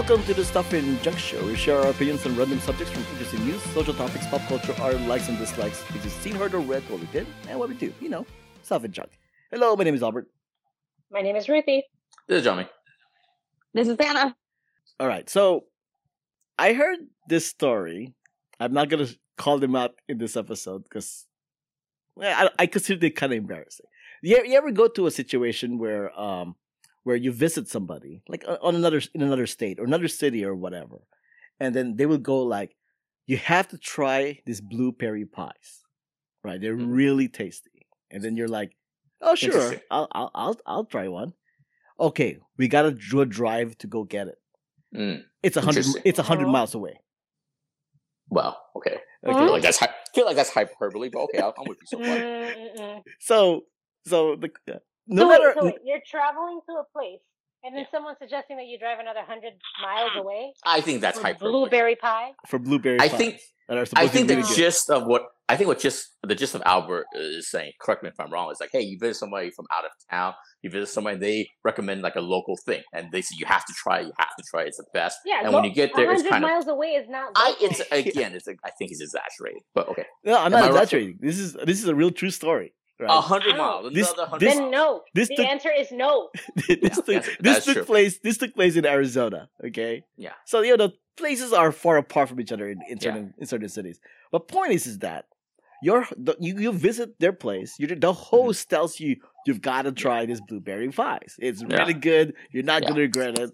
Welcome to the Stuff and Junk Show. We share our opinions on random subjects from interesting news, social topics, pop culture, our likes and dislikes, which is seen, heard, or read, what we did, and what we do. You know, Stuff and Junk. Hello, my name is Albert. My name is Ruthie. This is Jiaming. This is Anna. All right, so I heard this story. I'm not gonna call them out in this episode because well, I, I consider it kind of embarrassing. You, you ever go to a situation where um where you visit somebody like on another in another state or another city or whatever, and then they will go like, "You have to try these blueberry pies, right? They're Mhm. really tasty." And then you're like, "Oh sure, I'll I'll I'll, I'll try one." Okay, we gotta do a drive to go get it. Mm. It's a hundred. It's a hundred miles away. Well, okay. I Okay. feel like that's hy- feel like that's hyperbole, but okay, I'll, I'm with you so far. So so the uh, no so, matter wait, so wait, you're traveling to a place, and then Yeah. someone's suggesting that you drive another hundred miles away I think that's for hyperbole. blueberry pie. for blueberry I pies think- I think the good. gist of what I think what just the gist of Albert is saying. Correct me if I'm wrong. Is like, hey, you visit somebody from out of town. You visit somebody, they recommend like a local thing, and they say you have to try. it, You have to try. it, It's the best. Yeah, and when you get there, it's hundred kind of. miles away is not. I it's again. It's I think he's exaggerating, but okay. No, I'm Am not I right? exaggerating. This is this is a real true story. A Right. hundred Oh. miles. This- Another hundred this- then no. this the took- answer is no. this Yeah, took, that's- this took true. place this took place in Arizona. Okay. Yeah. So you know the places are far apart from each other in, in Yeah. certain in certain cities. But point is is that your the, you you visit their place. You the mm-hmm. host tells you you've got to try this blueberry pies. It's Yeah. really good. You're not Yeah. gonna regret it.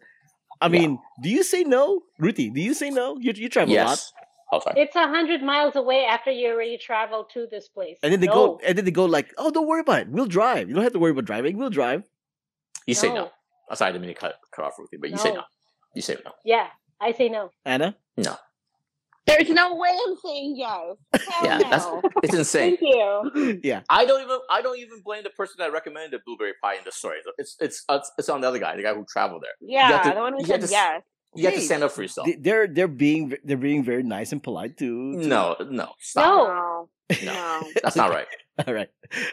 I Yeah. mean, do you say no, Ruthie? Do you say no? You you travel a lot. Yes. Oh, sorry. It's a hundred miles away after you already traveled to this place. And then they No. go, and then they go like, "Oh, don't worry about it. We'll drive. You don't have to worry about driving. We'll drive." You say no. No. I'm sorry, I didn't mean to cut, cut off Ruthie, but you say No. no. You say no. Yeah, I say no. Anna, No. There's no way I'm saying yes. Hell Yeah, no. that's it's insane. Thank you. yeah, I don't even I don't even blame the person that recommended the blueberry pie in the story. It's it's it's, it's on the other guy, the guy who traveled there. Yeah, to- the one who said have to- yes. You have to stand up for yourself. They- they're they're being they're being very nice and polite too. too. No, no, stop. No. No. No. That's not right. all right.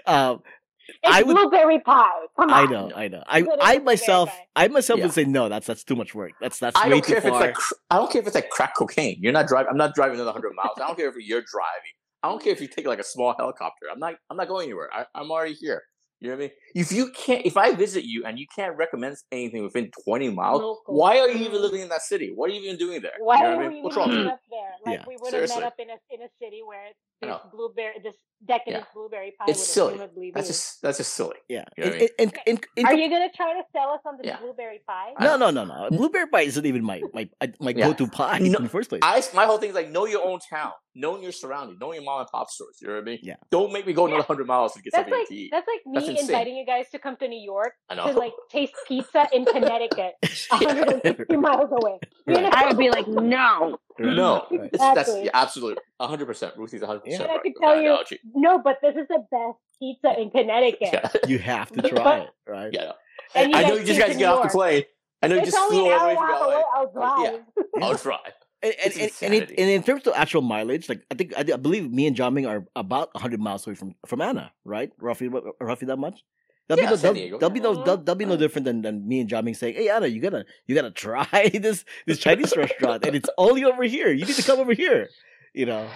Um, It's I would- blueberry pie. Come on. I know, I know. I I myself I myself Yeah. would say no. That's that's too much work. That's that's I way don't too care if it's like I don't care if it's like crack cocaine. You're not driving. I'm not driving another hundred miles. I don't care if you're driving. I don't care if you take like a small helicopter. I'm not. I'm not going anywhere. I, I'm already here. You know what I mean? If you can't, if I visit you and you can't recommend anything within 20 miles, Local. why are you even living in that city? What are you even doing there? Why you know are what I we mean? What's even wrong? up there? Like Yeah. we would have met up in a in a city where I this blueberry, this decadent blueberry pie It's would silly. That's just that's just silly. yeah. You know what And, I and, and, and- Are you gonna try to sell us on this Yeah. blueberry pie? No, no, no, no. Blueberry pie isn't even my my my Yeah. go-to pie No, in the first place. I my whole thing is like know your own town, know your surroundings, know your mom and pop stores. You know what I mean? Yeah. Don't make me go another Yeah. hundred miles to get That's something like to eat. that's like me insane. inviting you guys to come to New York I know. to like taste pizza in Connecticut, 150 miles away. Right. I would be like, no. Right. No, Right. that's yeah, absolutely hundred percent. Ruthie's hundred Yeah. percent. I right could with tell you- analogy. No, but this is the best pizza in Connecticut. Yeah, You have to But- try it, right? yeah. And you I know you just got to get off the plane. I know you just only flew an all the way from LA. I'll Oh, yeah. drive. I'll try. And and, and, and, it, and in terms of actual mileage, like I think I, I believe me and Jiaming are about hundred miles away from from Anna, right? Roughly, roughly that much. That'll Yeah, be no, San that'll, Diego. that'll be no, that'll, that'll be no different than, than me and Jiaming saying, "Hey Anna, you gotta you gotta try this this Chinese restaurant, and it's only over here. You need to come over here." You know,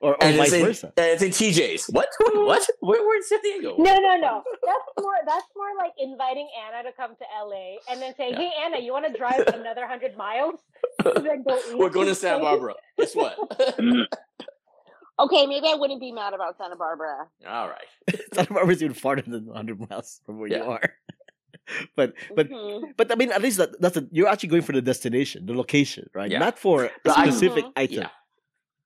or, or vice it's, in, versa. and it's in TJ's. What? What? Where, where in San Diego? No, no, no. That's more. That's more like inviting Anna to come to LA and then saying, Yeah. "Hey, Anna, you want to drive another hundred miles?" Then go We're going to at Santa Barbara. Guess what? Okay, maybe I wouldn't be mad about Santa Barbara. all right. Santa Barbara's even farther than hundred miles from where you are. but but Mhm. but I mean, at least that, that's a, you're actually going for the destination, the location, right? Yeah. Not for a But I- specific Mhm. item. Yeah.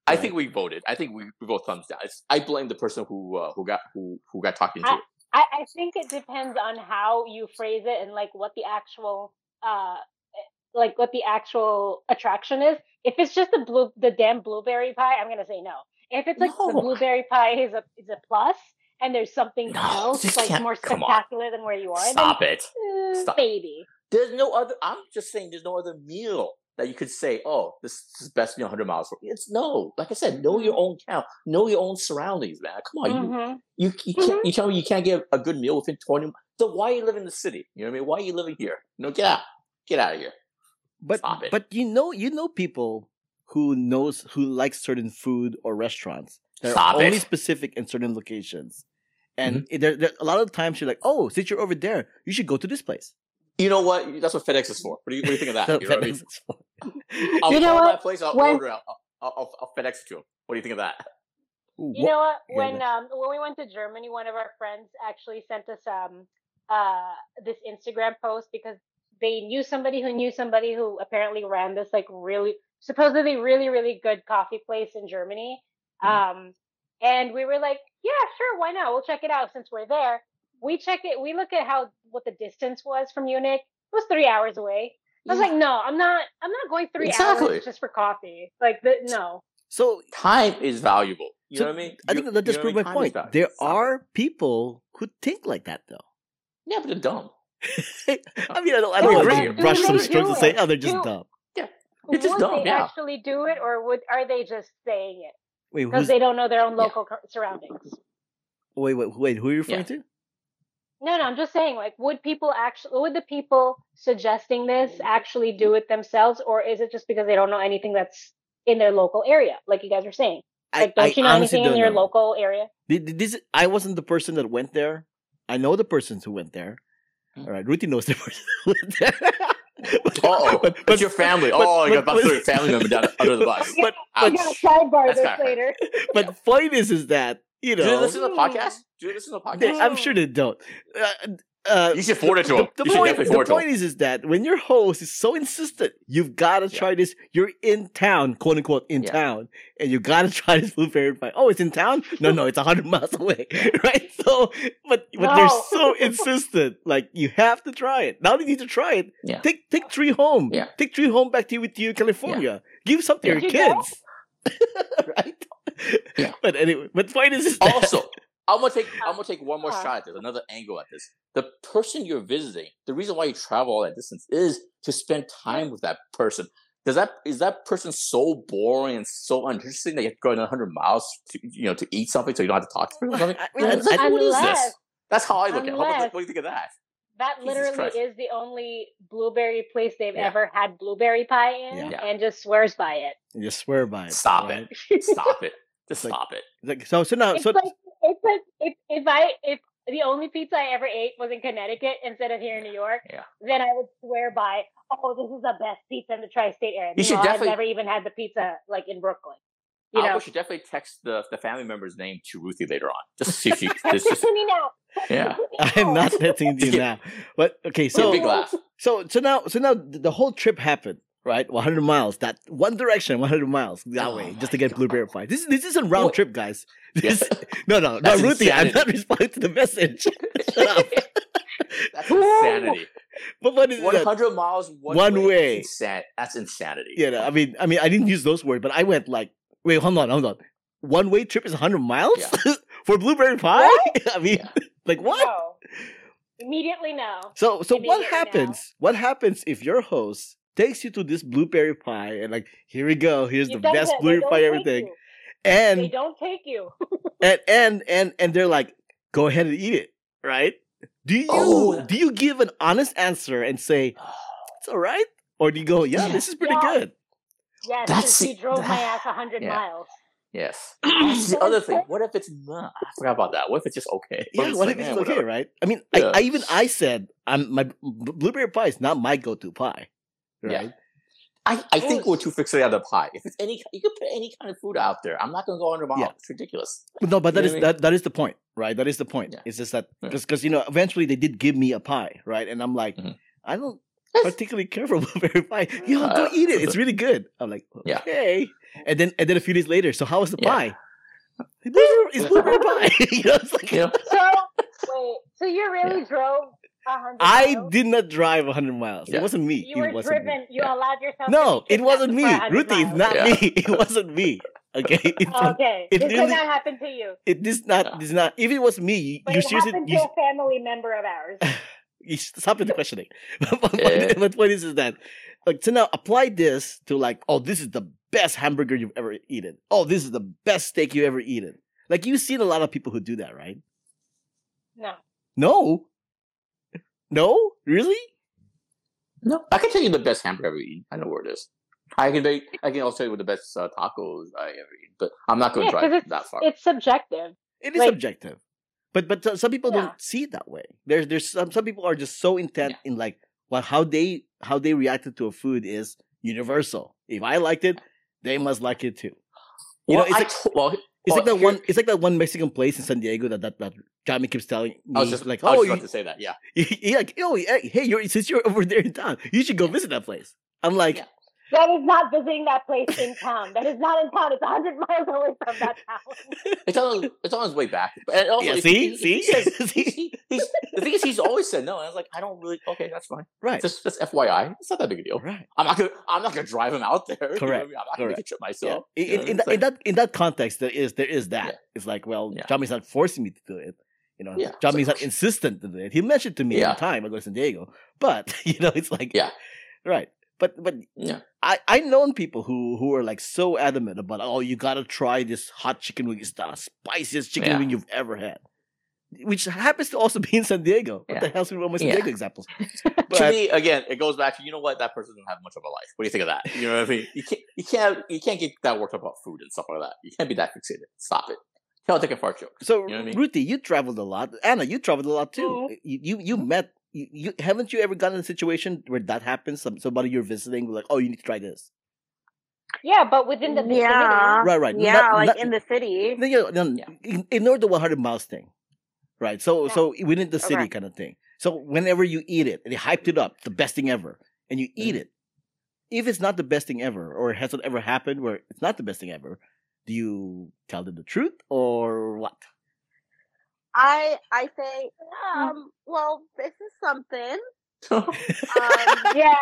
I Right. think we voted. I think we, we both thumbs down. It's, I blame the person who uh, who got who who got talked into I- it. I, I think it depends on how you phrase it and like what the actual uh like what the actual attraction is. If it's just the blue the damn blueberry pie, I'm gonna say no. If it's like the blueberry pie is a is a plus and there's something No, else like can't- more come spectacular than where you are, Stop it. then uh, Stop. maybe. There's no other. I'm just saying, there's no other meal that you could say, oh, this is best meal 100 miles. From. It's no. Like I said, know your own town, know your own surroundings, man. Come on, Mhm. you you you can't you tell me you can't get a good meal within 20. So why are you live in the city? You know what I mean? Why are you living here? You know, get out, get out of here. But Stop it. but you know you know people who knows who likes certain food or restaurants that Stop are only it. specific in certain locations. And Mm-hmm. it- there, there, a lot of times you're like, oh, since you're over there, you should go to this place. You know what? That's what FedEx is for. What do you, what do you think of that? You know what I mean? FedEx is for- I'll You know call what? that place. I'll When- order. it. I'll, I'll, I'll, I'll FedEx it to him. What do you think of that? You what- know what? When um when we went to Germany, one of our friends actually sent us um uh this Instagram post because they knew somebody who knew somebody who apparently ran this like really supposedly really really good coffee place in Germany. Mm-hmm. Um and we were like, yeah, sure, why not? We'll check it out since we're there. We check it. We look at how what the distance was from Munich. It was three hours away. I was like, no, I'm not. I'm not going three Exactly. hours just for coffee. Like, the, no. so Time is valuable. You So, know what I mean? I You- think that just you proved my point. There. Stop are people who think like that, though. Yeah, but they're dumb. I mean, I don't, I don't but want do to brush some strokes and say, oh, they're just Do- dumb. Just would dumb, they yeah. actually do it, or would are they just saying it Wait, because they don't know their own local cur- surroundings? wait, wait, wait, who are you referring Yeah. to? No, no, I'm just saying. Like, would people actually? Would the people suggesting this actually do it themselves, or is it just because they don't know anything that's in their local area? Like you guys were saying. Like, don't you know anything in your know. local area? Th- th- This, I wasn't the person that went there. I know the persons who went there. Hmm. All right, Ruthie knows the person who went there. But- Uh-oh. but- It's but- your family. but- oh, you're but- about to throw your family member down under the bus. But We Ouch. gotta sidebar this later. but the point is, is that you Do they know, listen to the podcast? Do they listen to the they- podcast? I'm sure they don't. Uh, uh, You should forward it to the, them. the You point, the forward it to point is, is that when your host is so insistent, you've got to Yeah. try this. You're in town, quote unquote, in Yeah. town, and you got to try this blueberry pie. Oh, it's in town? No, no, it's hundred miles away, right? So, but but they're so insistent. Like you have to try it. Now you need to try it. Yeah. Take take three home. Yeah. Take three home back to you with you in California. Give something to your you kids. right? Yeah. But anyway, but the point is, is that- also, I'm gonna take I'm gonna take one more Uh-huh. shot at this, another angle at this. The person you're visiting, the reason why you travel all that distance is to spend time with that person. Does that is that person so boring and so uninteresting that you have to go another hundred miles to you know to eat something so you don't have to talk to them or something? I mean, like, what is this? That's how I look at it. How about unless- that- What do you think of that? that literally is the only blueberry place they've Yeah. ever had blueberry pie in, Yeah. and just swears by it. you just swear by it. Stop right? it. Stop it. Just Like- stop it. Like, so so now it's so like it's like if if I if the only pizza I ever ate was in Connecticut instead of here in New York, Yeah. then I would swear by, oh, this is the best pizza in the tri-state area. You should Meanwhile, definitely- I've never even had the pizza like in Brooklyn. You I know, should definitely text the, the family member's name to Ruthie later on. Just to see if she text it's just me now. Yeah. I'm not texting you now. But okay, so, so big laugh. so so now so now the whole trip happened, right? 100 miles, that one direction, 100 miles that Oh way, just to get God. blueberry pie. This this isn't round What? trip, guys. Yeah. This, no, no, no, That's Ruthie, I'm not responding to the message. Shut up. That's insanity. But what is One that? hundred miles one, One way. way. That's, insan- that's insanity. Yeah, no, I mean, I mean, I didn't use those words, but I went like, wait, hold on, hold on. One way trip is 100 miles for blueberry pie. I mean, Yeah. like what? No. Immediately no. So so what Immediately now. happens? What happens if your host takes you to this blueberry pie and like here we go, here's You the best blueberry pie everything, you. They don't take you. and and and and they're like, go ahead and eat it, right? Do you Oh. do you give an honest answer and say it's all right, or do you go, yeah, Yeah. this is pretty Yeah. good? Yes, That's since you it. drove my That- ass hundred Yeah. miles. Yes. That's the other thing. What if it's not? I forgot about that. What if it's just okay? Yeah, what like, if it's eh, okay, whatever. right? I mean, Yeah. I, I even I said I'm my blueberry pie is not my go-to pie, Yeah. I, I think we're too fixated on the pie. If it's any, you can put any kind of food out there. I'm not going to go under miles. Yeah. It's ridiculous. But No, but that You is know what I that that is the point, right? That is the point. Yeah. It's just that Yeah. because you know eventually they did give me a pie, right? And I'm like, Mhm. I don't particularly care for blueberry pie. You know, go Uh, eat it. It's really good. I'm like, Yeah. okay. And then and then a few days later, so how was the Yeah. pie? It's blueberry, pie. you know, it's like You know? So wait, so you really drove a hundred I miles? did not drive 100 miles. Yeah. It wasn't me. You were it wasn't driven. Me. You Yeah. allowed yourself. No, be it wasn't me. kidnapped for 100 Ruthie, it's not Yeah. me. It wasn't me. Okay, it's Okay, it this really- did not happen to you, it this not Yeah. this not. If it was me, you, but you it seriously happened you, to a family member of ours. you stop with the questioning. but Yeah. what point is is that like so now apply this to like oh this is the best hamburger you've ever eaten. Oh this is the best steak you've ever eaten. Like you've seen a lot of people who do that, right? No, No, no, really? No, I can tell you the best hamburger I've ever eaten. I know where it is. I can be, I can also tell you the best uh, tacos I ever eaten, but I'm not going to Yeah, to 'cause drive it's that far. it's subjective. It is Like- subjective, but but uh, some people Yeah. don't see it that way. There's there's some some people are just so intent Yeah. in like well how they how they reacted to a food is universal. If I liked it, they must like it too. You well, know, it's I like to- well, it's well, like that here- one. It's like that one Mexican place in San Diego that that, that Jamie keeps telling me. I was just like, I was oh, you, about to say that. Yeah, you, like, oh, hey, hey, you're since you're over there in town, you should go visit that place. I'm like, Yeah. That is not visiting that place in town. That is not in town. It's 100 miles away from that town. it's on it's on his way back. And also, Yeah, see? he, if he See? says, See? he- he's, the thing is, he's always said no. And I was like, I don't really. Okay, that's fine. right, Just just FYI, it's not that big a deal. right. I'm not gonna I'm not gonna drive him out there. you know I Correct, mean? I'm not gonna make correct. a trip Yeah. myself. In, you know? in, that, in that in that context, there is there is that. Yeah. It's like, well, Yeah. Jamie's not forcing me to do it. You know, Yeah. Jamie's not insistent to it. He mentioned to me Yeah. at the time I go to San Diego, but you know, it's like, Yeah. right. But but yeah. I I known people who who are like so adamant about oh you gotta try this hot chicken wing. It's the spiciest chicken Yeah. wing you've ever had. Which happens to also be in San Diego. What the hell's with all my San. Diego examples? to me, again, it goes back to you know what that person doesn't have much of a life. What do you think of that? You know what I mean? You can't you can't you can't get that worked up about food and stuff like that. You can't be that fixated. Stop it. Tell a dick and fart joke. So, You know what I mean? Ruthie, you traveled a lot. Anna, you traveled a lot too. Mhm. You, you you met. You, you haven't you ever gotten in a situation where that happens? Some somebody you're visiting, like, oh, you need to try this. Yeah, but within the vicinity. Yeah. Right, right. Yeah, Not- like not- in the city. No, you know, no, Yeah. Ignore the 100 miles thing, right? So Yeah. so within the city Okay. kind of thing. So whenever you eat it, and they hyped it up, the best thing ever, and you eat it. If it's not the best thing ever, or it hasn't ever happened where it's not the best thing ever, do you tell them the truth or what? I I say, um, well, this is something. Um, Yeah.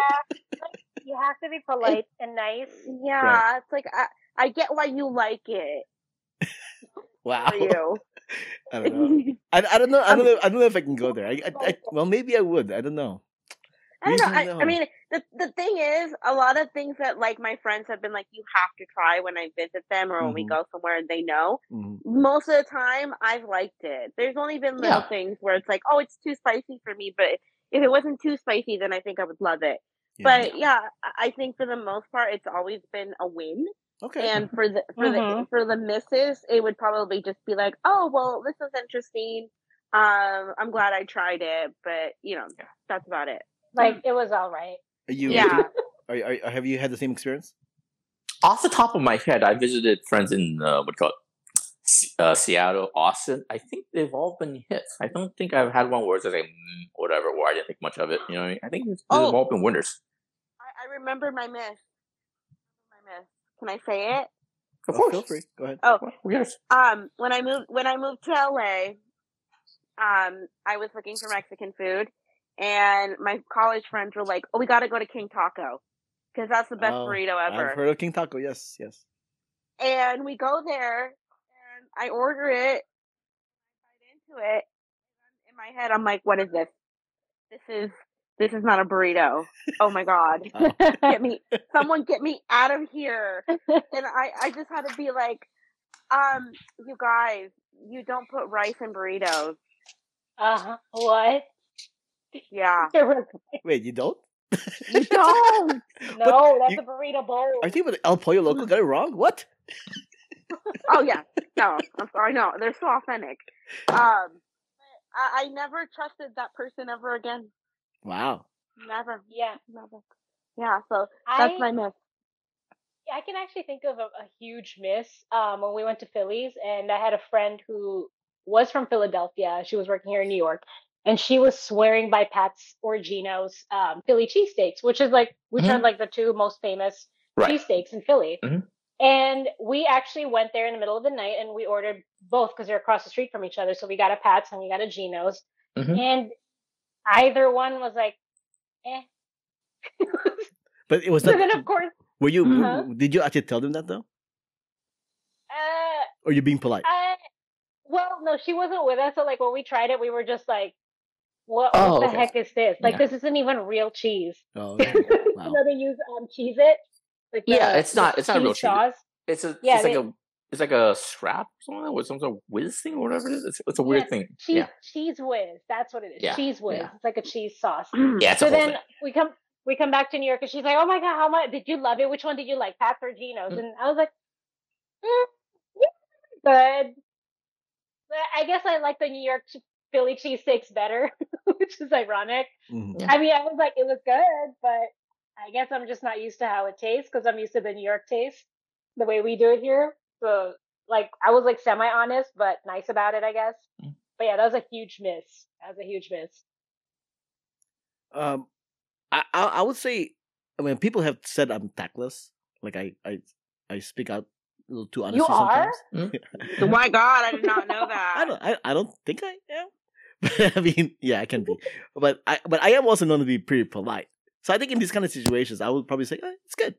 You have to be polite and nice. yeah, it's like I I get why you like it. Wow. For you. I don't know. I, I don't know. I don't know. I don't know if I can go there. I, I, I well, maybe I would. I don't know. I don't know. I, no. I mean, the the thing is, a lot of things that like my friends have been like, you have to try when I visit them or when we Mhm. go somewhere and they know. Mhm. Most of the time, I've liked it. There's only been little Yeah. things where it's like, oh, it's too spicy for me. But if it wasn't too spicy, then I think I would love it. Yeah. But yeah, I- I think for the most part, it's always been a win. okay. And for the for the Mhm. for the misses, it would probably just be like, oh, well, this was interesting. Um, I'm glad I tried it, but you know, that's about it. Like it was all right. Are you? Yeah. Are, are, are have you had the same experience? Off the top of my head, I visited friends in uh, what do you call it? Se- Uh, Seattle, Austin. I think they've all been hits. I don't think I've had one where it's like mm, whatever, where I didn't think much of it. You know, what I, mean? I think it's, they've Oh. all been winners. I, I remember my miss. My miss. Can I say it? Of Oh, course, feel free. Go ahead. Oh, Yes. um, when I moved when I moved to LA, um, I was looking for Mexican food, and my college friends were like, "Oh, we got to go to King Taco because that's the best Oh, burrito ever." I've heard of King Taco. Yes, yes. and we go there, and I order it, I bite into it. In my head, I'm like, "What is this? This is this is not a burrito. Oh my god!" Oh. get me someone get me out of here and i i just had to be like um you guys you don't put rice in burritos Uh huh. what? Yeah Wait, you don't? you don't no, that's you- a burrito bowl. Are you thinking about El Pollo Loco? Got it wrong? What? oh yeah no i'm sorry no they're so authentic um I, I never trusted that person ever again Wow. never yeah. never yeah so that's I my myth I can actually think of a, a huge miss um, when we went to Phillies, and I had a friend who was from Philadelphia. She was working here in New York, and she was swearing by Pat's or Geno's um, Philly cheesesteaks, which is like which are like the two most famous Right. cheesesteaks in Philly. Mhm. And we actually went there in the middle of the night, and we ordered both because they're across the street from each other. So we got a Pat's and we got a Geno's, Mhm. and either one was like, eh. But it was so not. then of course, Were you? Uh-huh. Did you actually tell them that though? uh, Or you being polite? Well, no, she wasn't with us. So like when we tried it, we were just like, "What, Oh, what the okay. heck is this? Like Yeah. this isn't even real cheese." Oh, okay. wow. know they use um cheese it. Like Yeah, it's not- it's not real cheese. sauce. It's a Yeah, it's like a it's like a scrap or something with some sort of whiz thing or whatever it is. It's, it's a weird thing. Cheese Yeah, Cheez Whiz. That's what it is. Yeah, Cheez Whiz. It's like a cheese sauce. yeah. It's so then thing. we come we come back to New York, and she's like, "Oh my god, how much did you love it? Which one did you like, Pat's or Geno's?" Mm. And I was like, mm, "Yeah, good." But I guess I like the New York Philly cheesesteaks better, which is ironic. Mhm. I mean, I was like, it was good, but I guess I'm just not used to how it tastes because I'm used to the New York taste, the way we do it here. So, like, I was like semi honest, but nice about it, I guess. Mm. But yeah, that was a huge miss. That was a huge miss. Um, I, I I would say, I mean, people have said I'm tactless. Like I I I speak out a little too honestly are? sometimes. Oh my god, I did not know that. I don't I, I don't think I am. But I mean, yeah, I can be. But I but I am also known to be pretty polite. So I think in these kind of situations, I would probably say, eh, "It's good.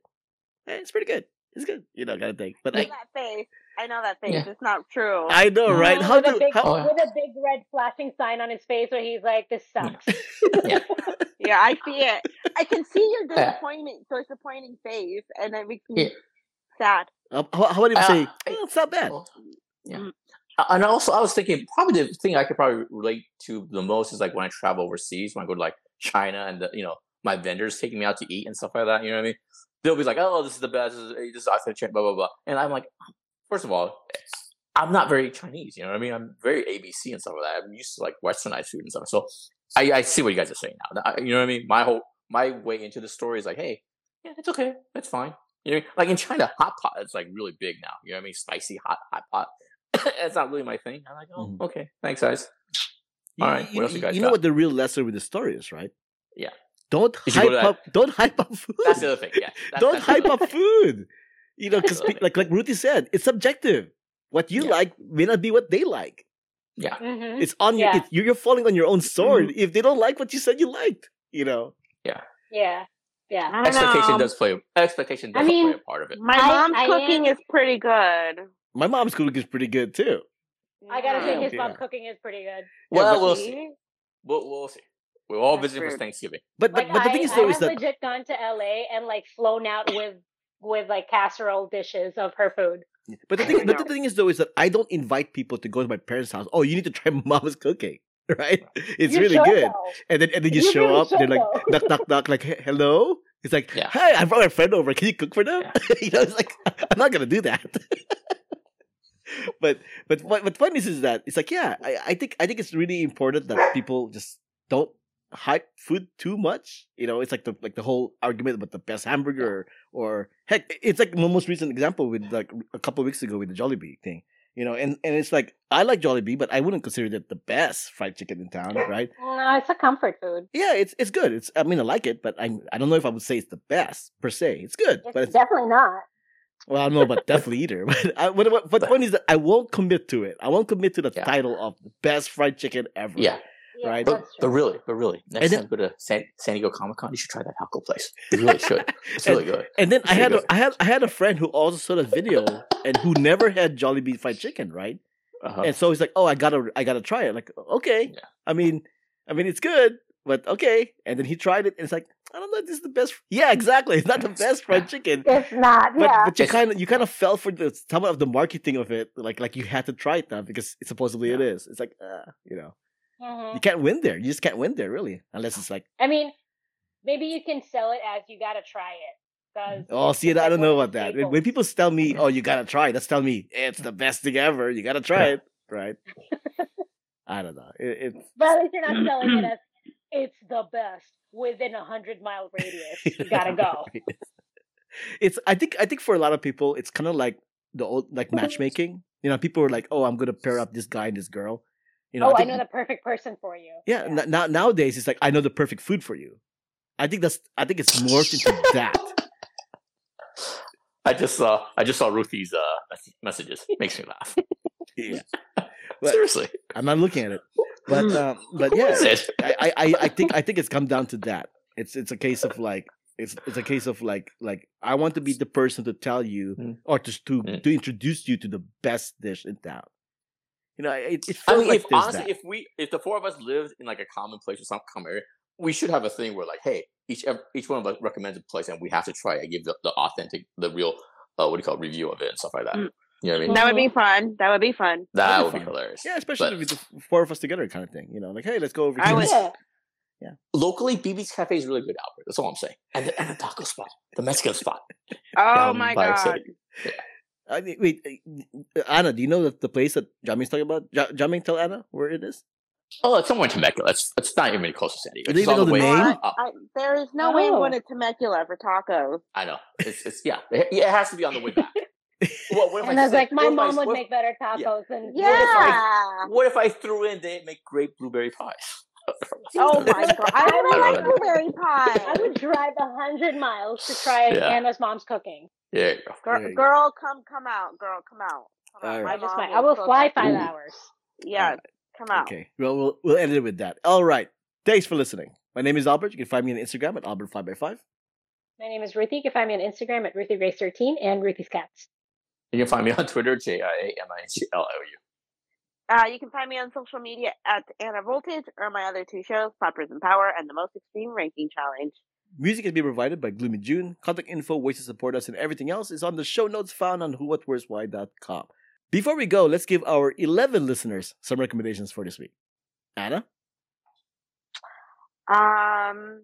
Eh, it's pretty good. It's good." You know, kind of thing. But I I, know that face. I know that face. Yeah. It's not true. I know, right? How with, do a big, how? Oh. with a big red flashing sign on his face where he's like, "This sucks." Yeah. yeah, I see it. I can see your Yeah. disappointment, disappointing face, and it makes Yeah. me sad. How, how about you Uh, say, I- "Oh, it's not bad"? Well, yeah. And also, I was thinking probably the thing I could probably relate to the most is like when I travel overseas, when I go to like China and the, you know my vendors taking me out to eat and stuff like that. You know what I mean? They'll be like, "Oh, this is the best. This is, this is authentic, blah blah blah," and I'm like, first of all, I'm not very Chinese. You know what I mean? I'm very ABC and stuff like that. I'm used to like Westernized food and stuff. So I, I see what you guys are saying now. I- You know what I mean? My whole my way into the story is like, hey, yeah, it's okay, it's fine. You know, I mean? like in China, hot pot is like really big now. You know what I mean? Spicy hot hot pot. it's not really my thing. I'm like, oh, Mhm. okay, thanks, guys. You, All right, you, what else you guys you know got? what the real lesson with the story is, right? Yeah. Don't You should go hype up. Don't hype up food. That's the other thing. Yeah, that's, don't that's hype up thing. food. You know, because like like Ruthie said, it's subjective. What you Yeah. like may not be what they like. Yeah, hmm It's on your. Yeah. It's, you're you're falling on your own sword if they don't like what you said you liked. You know. Yeah, yeah. I don't expectation know. does play. Expectation I does mean, play a part of it. My I- mom's I cooking am- is pretty good. My mom's cooking is pretty good too. I gotta say, mm. his mom's Yeah. cooking is pretty good. Well, but- we'll see. We'll, we'll see. We're all That's visiting for. Thanksgiving. But the, Like, but the I, thing is I though have is that legit gone to LA and like flown out with with like casserole dishes of her food. but the thing but the thing is though is that I don't invite people to go to my parents' house. Oh, you need to try mom's cooking. Right? It's You really good. though. And then and then you, You show really up. They're like though. knock knock knock. Like "Hey, hello. It's like Yeah. hi. I brought my friend over. Can you cook for them? Yeah. you know, it's like I'm not gonna do that. But but what what fun is is that it's like yeah. I, I think I think it's really important that people just don't hype food too much. You know, it's like the like the whole argument about the best hamburger or heck, it's like the most recent example with like a couple of weeks ago with the Jollibee thing. You know, and and it's like I like Jollibee, but I wouldn't consider that the best fried chicken in town, right? No, it's a comfort food. Yeah, it's it's good. It's I mean I like it, but I I don't know if I would say it's the best per se. It's good, It's but it's, definitely not. Well I don't know about definitely either. But I, what, what, but the point is that I won't commit to it. I won't commit to the Yeah. title of the best fried chicken ever. Yeah, Yeah, Right. but but really, but really, next And time you go to San, San Diego Comic Con, you should try that taco place. You really should. It's really good. And then I had really a, I had I had a friend who also saw the video and who never had Jollibee fried chicken, right? Uh-huh. And so he's like, "Oh, I gotta I gotta try it." Like, okay. Yeah. I mean, I mean it's good, but okay. And then he tried it, and it's like, I don't know, if this is the best. Yeah, exactly. It's not the best fried chicken. It's not. But, yeah. but you kind of you kind of fell for the some of the marketing of it, like like you had to try it now because it, supposedly it is. It's like uh, you know Mhm. you can't win there. You just can't win there really, unless it's like I mean, maybe you can sell it as you gotta try it. oh see I don't know about that. When, when people tell me oh you gotta try, it, that's telling me it's the best thing ever. You gotta try it, right? I don't know. It, it's But at least you're not selling it as it's the best within a hundred mile radius. You gotta go. it's I think I think for a lot of people it's kind of like the old like matchmaking. You know, people are like, "Oh, I'm gonna pair up this guy and this girl." You know, oh, I think- know the perfect person for you. Yeah, n- now nowadays it's like I know the perfect food for you. I think that's I think it's morphed into that. I just saw I just saw Ruthie's uh mes- messages. Makes me laugh. Yeah, Seriously, I'm not looking at it, but um, but yeah, is it? I, I I think I think it's come down to that. It's it's a case of like it's it's a case of like like I want to be the person to tell you Mm. or to to Mm. to introduce you to the best dish in town. You know, it, it feels I mean, like if honestly, that. if we if the four of us lived in like a common place or some common area, we should have a thing where like, hey, each ev- each one of us recommends a place and we have to try it. Give the, the authentic, the real, uh, what do you call it, review of it and stuff like that. Mm. You know what I mean? That would be fun. That would be fun. That That'd would be be hilarious. yeah, especially but- with the four of us together, kind of thing. You know, like hey, let's go over I here. would- Yeah. Yeah. Locally, BB's Cafe is really good, Albert. That's all I'm saying. And the, and the taco spot, the Mexican spot. Oh down my god. City. I mean, wait, uh, Anna, do you know that the place that Jamie's talking about? Ja- Jamie, tell Anna where it is. Oh, it's somewhere in Temecula. It's, it's not even close to San Diego. Do they It's even on know the way name? up. I, there is no way I'm Oh. going to Temecula for tacos. I know. It's, it's yeah. It, yeah, it has to be on the way back. What, what if And I was said- like, my what if I- mom would what- make better tacos than What if I- Yeah. What if I threw in they make great blueberry pies? Oh my god. I don't like don't know. blueberry I would drive a hundred miles to try Yeah. Anna's mom's cooking. There you go. Girl, There you go. girl, come come out. Girl, come out. Come out. All My I just might. I will fly us- five Ooh. hours. Yeah, Alright. come out. Okay. Well, we'll we'll end it with that. All right. Thanks for listening. My name is Albert. You can find me on Instagram at Albert5x5. My name is Ruthie. You can find me on Instagram at RuthieGrace13 and Ruthie's Cats. You can find me on Twitter, J I A M I G L O U. Uh, you can find me on social media at Anna Voltage or my other two shows, Poppers and Power and the Most Extreme Ranking Challenge. Music is being provided by Gloomy June. Contact info, ways to support us, and everything else is on the show notes found on whowhatwhereswhy.com. Before we go, let's give our 11 listeners some recommendations for this week. Anna? Um,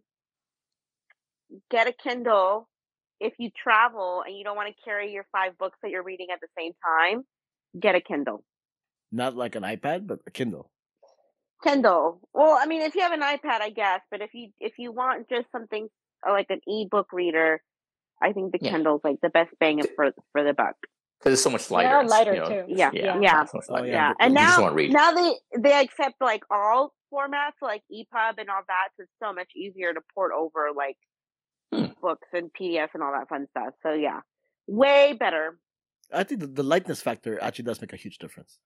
get a Kindle. If you travel and you don't want to carry your five books that you're reading at the same time, get a Kindle. Not like an iPad, but a Kindle. Kindle. Well, I mean, if you have an iPad, I guess, but if you if you want just something uh, like an ebook reader, I think the Yeah. Kindle's like the best bang for for the buck. Because it's so much lighter. They're lighter you know, too. Yeah, Yeah. yeah. so Oh, yeah. Yeah, and now now they they accept like all formats, like EPUB and all that. So it's so much easier to port over like. Books and PDF and all that fun stuff. So yeah, way better. I think the, the lightness factor actually does make a huge difference.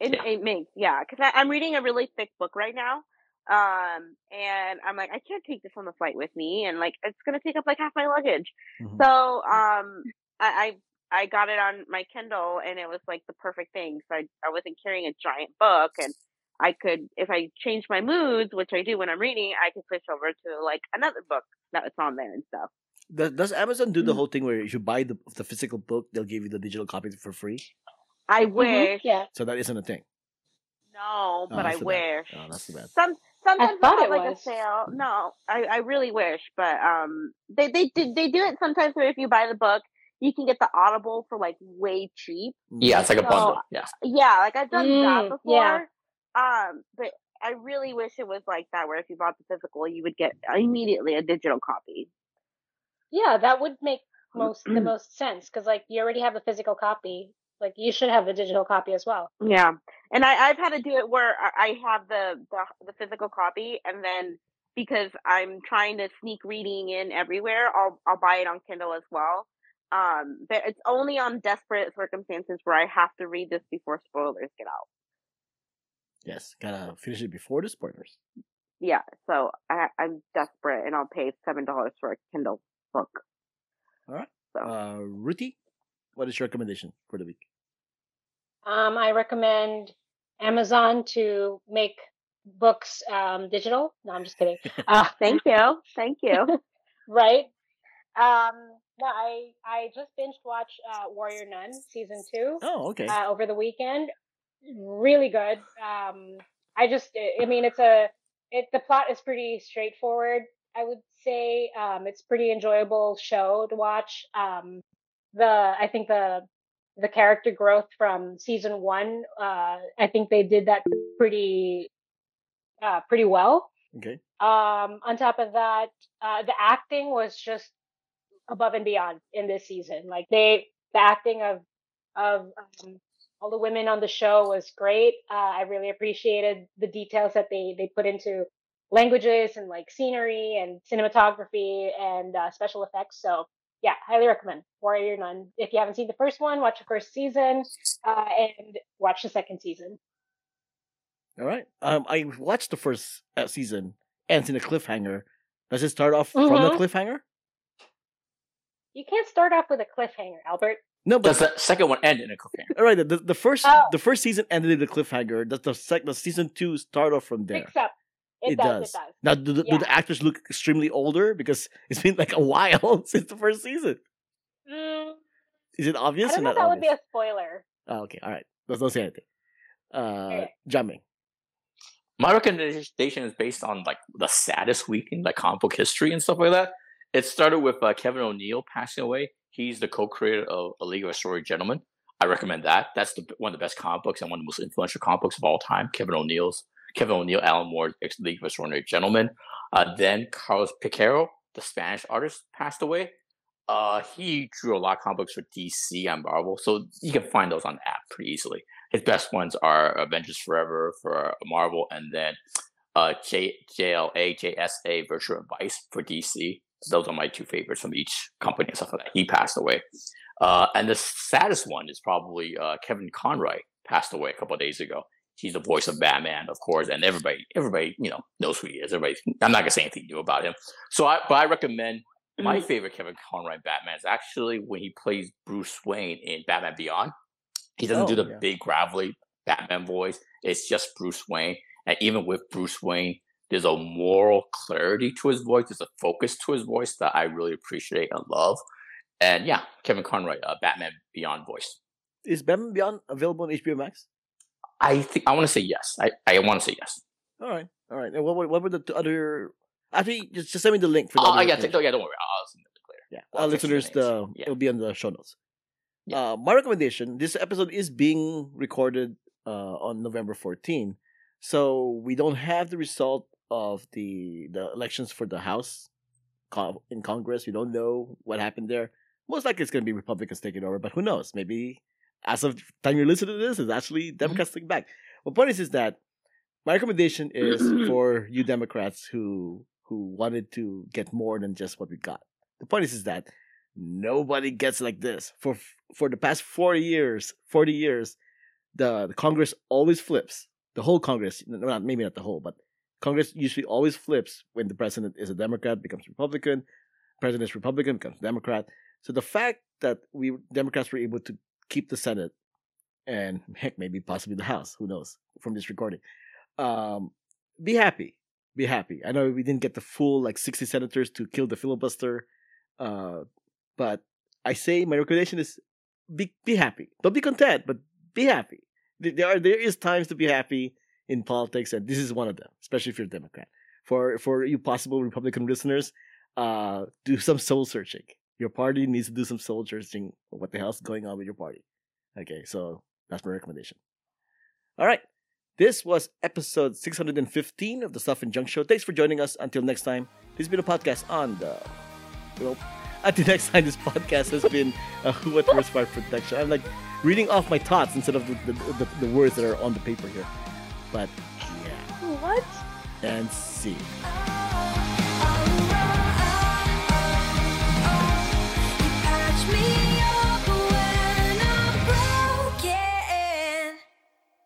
It Yeah. it makes yeah, because I'm reading a really thick book right now. Um, and I'm like, I can't take this on the flight with me, and like, it's gonna take up like half my luggage. Mhm. So, um, I, I I got it on my Kindle, and it was like the perfect thing. So I I wasn't carrying a giant book, and I could, if I change my moods, which I do when I'm reading, I could switch over to like another book that's on there and stuff. Does, does Amazon do the Mm. whole thing where if you buy the, the physical book, they'll give you the digital copy for free? I Mhm, wish, Yeah. So that isn't a thing. no, but I that's too bad. wish. Oh, that's too bad. Some sometimes thought it have like was. a sale. No, I, I really wish, but um, they they do they do it sometimes where if you buy the book, you can get the Audible for like way cheap. Yeah, it's like a bundle. Yeah. Yeah, like I've done that Mm, before. yeah. Um, but I really wish it was like that, where if you bought the physical, you would get immediately a digital copy. Yeah, that would make most the most sense because like you already have the physical copy. Like you should have the digital copy as well. Yeah, and I, I've had to do it where I I have the, the the physical copy, and then because I'm trying to sneak reading in everywhere, I'll I'll buy it on Kindle as well. Um, but it's only on desperate circumstances where I have to read this before spoilers get out. Yes, gotta finish it before the spoilers. Yeah, so I, I'm desperate, and I'll pay seven dollars for a Kindle book. All right. So Uh, Ruthie, what is your recommendation for the week? Um, I recommend Amazon to make books um, digital. No, I'm just kidding. Uh, thank you, thank you. right? Um, no, I I just binge watched uh, Warrior Nun season two Oh, okay. uh, over the weekend. Really good. Um, I just, I mean, it's a, it the plot is pretty straightforward. I would say um, it's pretty enjoyable show to watch. Um, the I think the the character growth from season one, uh, I think they did that pretty uh, pretty well. okay. Um, on top of that, uh, the acting was just above and beyond in this season. Like they, the acting of of um, all the women on the show was great. Uh, I really appreciated the details that they they put into languages and like scenery and cinematography and uh, special effects. So yeah, highly recommend Warrior Nun. If you haven't seen the first one, watch the first season uh, and watch the second season. All right. Um, I watched the first uh, season, ends in a cliffhanger. Does it start off from the Mhm. cliffhanger? You can't start off with a cliffhanger, Albert. No, but Does the second one end in a cliffhanger? all right. The, the first Oh. the first season ended in the cliffhanger. Does the sec the season two start off from there? Picks up. It, does, It does. Now, do the, do the actors look extremely older because it's been like a while since the first season? Mm, Is it obvious? I obvious don't or know not if that would be a spoiler. Oh, okay, all right. Let's don't say anything. Uh, Okay. Jiaming. my recommendation is based on like the saddest week in like comic book history and stuff like that. It started with uh, Kevin O'Neill passing away. He's the co-creator of A League of Extraordinary Gentlemen. I recommend that. That's the, one of the best comic books and one of the most influential comic books of all time. Kevin O'Neill's Kevin O'Neill, Alan Moore, League of Extraordinary Gentlemen. Uh, then Carlos Pacheco, the Spanish artist, passed away. Uh, he drew a lot of comic books for DC and Marvel, so you can find those on the app pretty easily. His best ones are Avengers Forever for Marvel, and then uh, J- JLA, JSA, for DC. Those are my two favorites from each company and stuff like that. He passed away. Uh, and the saddest one is probably uh, Kevin Conroy passed away a couple of days ago. He's the voice of Batman, of course, and everybody, everybody, you know, knows who he is. Everybody, I'm not gonna say anything new about him. So, I, but I recommend my mm-hmm. favorite Kevin Conroy Batman is actually when he plays Bruce Wayne in Batman Beyond. He doesn't oh, do the yeah. big gravelly Batman voice. It's just Bruce Wayne, and even with Bruce Wayne, there's a moral clarity to his voice. There's a focus to his voice that I really appreciate and love. And yeah, Kevin Conroy, uh, Batman Beyond voice. Is Batman Beyond available on HBO Max? I think I want to say yes. I, I want to say yes. All right, all right. And what were, what were the other? Actually, just just send me the link for. The oh yeah, t- yeah. Don't worry. I'll send it later. Yeah, well, uh, listeners, the yeah. it'll be on the show notes. Yeah. Uh, my recommendation: this episode is being recorded uh, on November 14, so we don't have the result of the the elections for the House in Congress. We don't know what happened there. Most likely, it's going to be Republicans taking over, but who knows? Maybe as of time you're listening to this, it's actually mm-hmm. Democrats taking back. Well, point is, is that my recommendation is for you Democrats who who wanted to get more than just what we got. The point is, is that nobody gets like this for for the past four years, forty years. The, the Congress always flips. The whole Congress, not maybe not the whole, but Congress usually always flips when the president is a Democrat, becomes Republican, president is Republican, becomes Democrat. So the fact that we Democrats were able to keep the Senate and heck, maybe possibly the House, who knows, from this recording, um, be happy. Be happy. I know we didn't get the full like 60 senators to kill the filibuster, uh, but I say my recommendation is be be happy. Don't be content, but be happy. There are there is times to be happy in politics, and this is one of them, especially if you're a Democrat. For for you possible Republican listeners, uh, do some soul searching. Your party needs to do some soul searching. What the hell's going on with your party? Okay, so that's my recommendation. All right. This was episode 615 of the Stuff and Junk Show. Thanks for joining us. Until next time, this has been a podcast on the. Well, until next time, this podcast has been a Who What Where's Why Production. I'm like reading off my thoughts instead of the, the, the, the words that are on the paper here. But yeah. What? And see.